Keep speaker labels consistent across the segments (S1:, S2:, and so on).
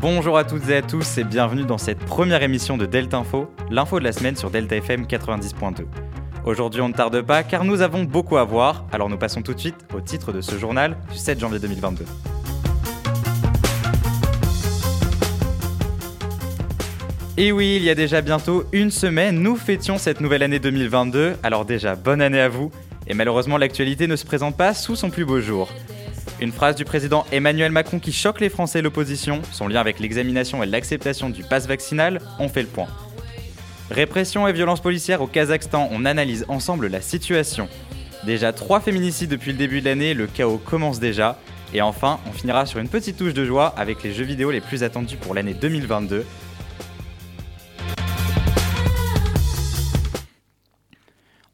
S1: Bonjour à toutes et à tous et bienvenue dans cette première émission de Delta Info, l'info de la semaine sur Delta FM 90.2. Aujourd'hui on ne tarde pas car nous avons beaucoup à voir, alors nous passons tout de suite au titre de ce journal du 7 janvier 2022. Et oui, il y a déjà bientôt une semaine, nous fêtions cette nouvelle année 2022, alors déjà bonne année à vous, et malheureusement l'actualité ne se présente pas sous son plus beau jour. Une phrase du président Emmanuel Macron qui choque les Français et l'opposition, son lien avec l'examination et l'acceptation du pass vaccinal, on fait le point. Répression et violence policière au Kazakhstan, on analyse ensemble la situation. Déjà trois féminicides depuis le début de l'année, le chaos commence déjà. Et enfin, on finira sur une petite touche de joie avec les jeux vidéo les plus attendus pour l'année 2022.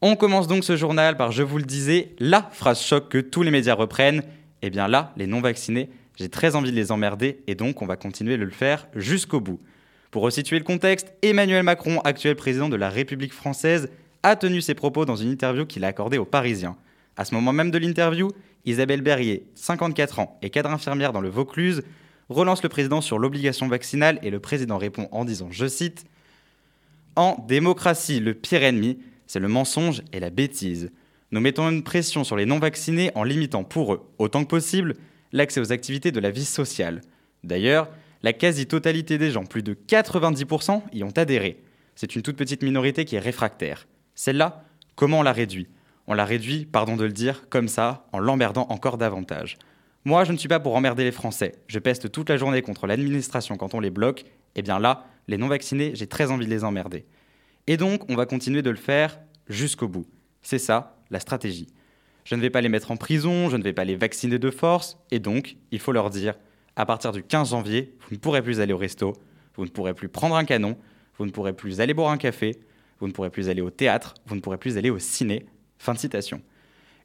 S1: On commence donc ce journal par, je vous le disais, la phrase choc que tous les médias reprennent eh bien là, les non-vaccinés, j'ai très envie de les emmerder et donc on va continuer de le faire jusqu'au bout. Pour resituer le contexte, Emmanuel Macron, actuel président de la République française, a tenu ses propos dans une interview qu'il a accordée aux Parisiens. À ce moment même de l'interview, Isabelle Berrier, 54 ans et cadre infirmière dans le Vaucluse, relance le président sur l'obligation vaccinale et le président répond en disant, je cite, En démocratie, le pire ennemi, c'est le mensonge et la bêtise. Nous mettons une pression sur les non-vaccinés en limitant pour eux, autant que possible, l'accès aux activités de la vie sociale. D'ailleurs, la quasi-totalité des gens, plus de 90%, y ont adhéré. C'est une toute petite minorité qui est réfractaire. Celle-là, comment on la réduit? On la réduit, pardon de le dire, comme ça, en l'emmerdant encore davantage. Moi, je ne suis pas pour emmerder les Français. Je peste toute la journée contre l'administration quand on les bloque. Eh bien là, les non-vaccinés, j'ai très envie de les emmerder. Et donc, on va continuer de le faire jusqu'au bout. C'est ça, la stratégie. Je ne vais pas les mettre en prison, je ne vais pas les vacciner de force, et donc, il faut leur dire, à partir du 15 janvier, vous ne pourrez plus aller au resto, vous ne pourrez plus prendre un canon, vous ne pourrez plus aller boire un café, vous ne pourrez plus aller au théâtre, vous ne pourrez plus aller au ciné. Fin de citation.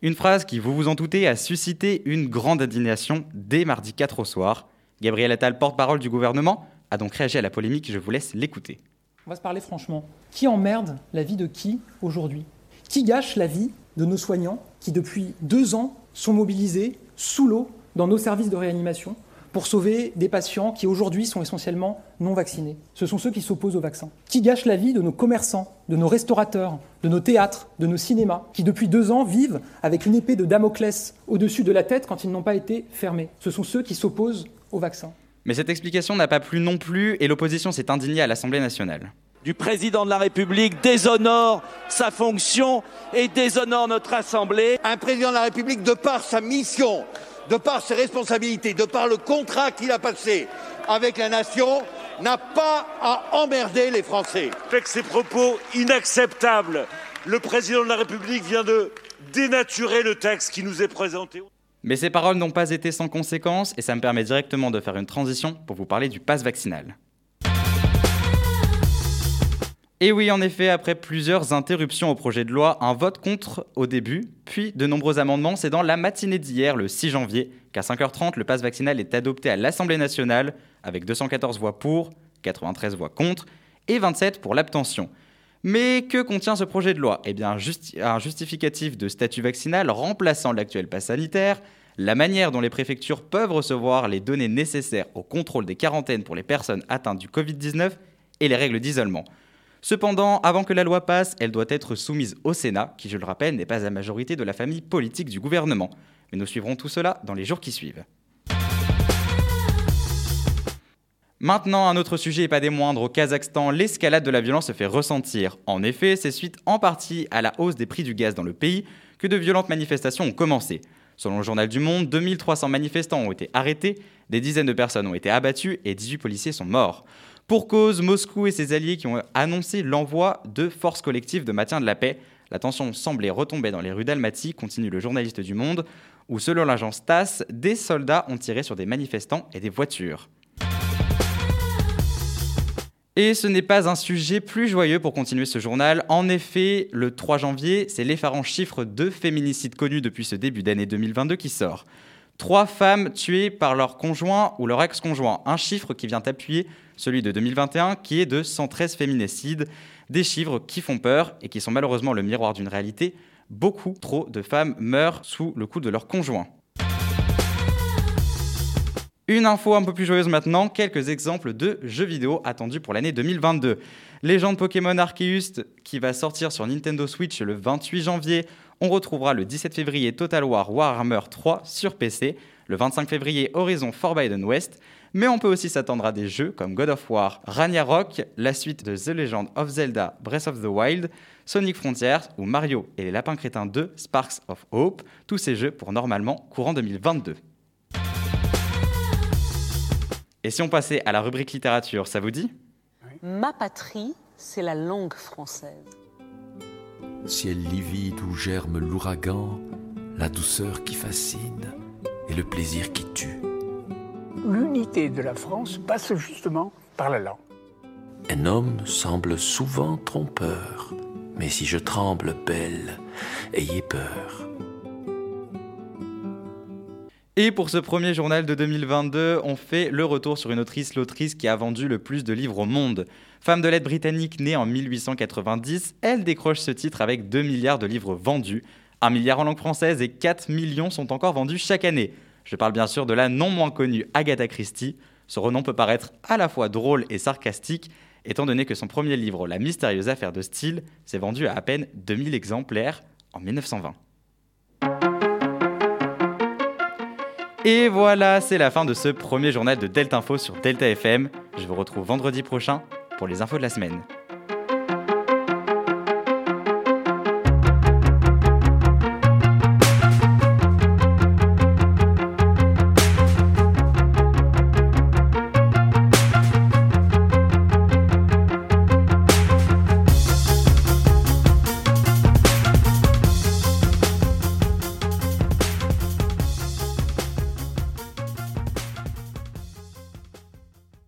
S1: Une phrase qui, vous vous en doutez, a suscité une grande indignation dès mardi 4 au soir. Gabriel Attal, porte-parole du gouvernement, a donc réagi à la polémique, je vous laisse l'écouter.
S2: On va se parler franchement. Qui emmerde la vie de qui aujourd'hui? Qui gâche la vie de nos soignants qui, depuis deux ans, sont mobilisés sous l'eau dans nos services de réanimation pour sauver des patients qui aujourd'hui sont essentiellement non vaccinés. Ce sont ceux qui s'opposent au vaccin. Qui gâchent la vie de nos commerçants, de nos restaurateurs, de nos théâtres, de nos cinémas, qui depuis deux ans vivent avec une épée de Damoclès au-dessus de la tête quand ils n'ont pas été fermés. Ce sont ceux qui s'opposent au vaccin.
S1: Mais cette explication n'a pas plu non plus et l'opposition s'est indignée à l'Assemblée nationale
S3: du président de la République déshonore sa fonction et déshonore notre Assemblée.
S4: Un président de la République, de par sa mission, de par ses responsabilités, de par le contrat qu'il a passé avec la nation, n'a pas à emmerder les Français.
S5: Avec ces propos inacceptables, le président de la République vient de dénaturer le texte qui nous est présenté.
S1: Mais ces paroles n'ont pas été sans conséquences et ça me permet directement de faire une transition pour vous parler du pass vaccinal. Et oui, en effet, après plusieurs interruptions au projet de loi, un vote contre au début, puis de nombreux amendements, c'est dans la matinée d'hier, le 6 janvier, qu'à 5h30, le passe vaccinal est adopté à l'Assemblée nationale, avec 214 voix pour, 93 voix contre, et 27 pour l'abstention. Mais que contient ce projet de loi? Eh bien, un justificatif de statut vaccinal remplaçant l'actuel pass sanitaire, la manière dont les préfectures peuvent recevoir les données nécessaires au contrôle des quarantaines pour les personnes atteintes du Covid-19 et les règles d'isolement. Cependant, avant que la loi passe, elle doit être soumise au Sénat, qui, je le rappelle, n'est pas la majorité de la famille politique du gouvernement. Mais nous suivrons tout cela dans les jours qui suivent. Maintenant, un autre sujet et pas des moindres, au Kazakhstan, l'escalade de la violence se fait ressentir. En effet, c'est suite en partie à la hausse des prix du gaz dans le pays que de violentes manifestations ont commencé. Selon le journal du Monde, 2300 manifestants ont été arrêtés, des dizaines de personnes ont été abattues et 18 policiers sont morts. Pour cause, Moscou et ses alliés qui ont annoncé l'envoi de forces collectives de maintien de la paix. La tension semblait retomber dans les rues d'Almaty, continue le journaliste du Monde, où selon l'agence TASS, des soldats ont tiré sur des manifestants et des voitures. Et ce n'est pas un sujet plus joyeux pour continuer ce journal. En effet, le 3 janvier, c'est l'effarant chiffre de féminicides connus depuis ce début d'année 2022 qui sort. Trois femmes tuées par leur conjoint ou leur ex-conjoint, un chiffre qui vient appuyer celui de 2021 qui est de 113 féminicides, des chiffres qui font peur et qui sont malheureusement le miroir d'une réalité. Beaucoup trop de femmes meurent sous le coup de leur conjoint. Une info un peu plus joyeuse maintenant, quelques exemples de jeux vidéo attendus pour l'année 2022. Légende Pokémon Arceus qui va sortir sur Nintendo Switch le 28 janvier. On retrouvera le 17 février Total War Warhammer 3 sur PC, le 25 février Horizon Forbidden West, mais on peut aussi s'attendre à des jeux comme God of War Ragnarok, la suite de The Legend of Zelda Breath of the Wild, Sonic Frontiers ou Mario et les Lapins Crétins 2 Sparks of Hope, tous ces jeux pour normalement courant 2022. Et si on passait à la rubrique littérature, ça vous dit?
S6: Ma patrie, c'est la langue française.
S7: Ciel livide où germe l'ouragan, la douceur qui fascine et le plaisir qui tue.
S8: L'unité de la France passe justement par la langue.
S7: Un homme semble souvent trompeur, mais si je tremble, belle, ayez peur.
S1: Et pour ce premier journal de 2022, on fait le retour sur une autrice, l'autrice qui a vendu le plus de livres au monde. Femme de lettres britannique née en 1890, elle décroche ce titre avec 2 milliards de livres vendus. 1 milliard en langue française et 4 millions sont encore vendus chaque année. Je parle bien sûr de la non moins connue Agatha Christie. Ce renom peut paraître à la fois drôle et sarcastique, étant donné que son premier livre, La mystérieuse affaire de style, s'est vendu à à peine 2000 exemplaires en 1920. Et voilà, c'est la fin de ce premier journal de Delta Info sur Delta FM. Je vous retrouve vendredi prochain pour les infos de la semaine.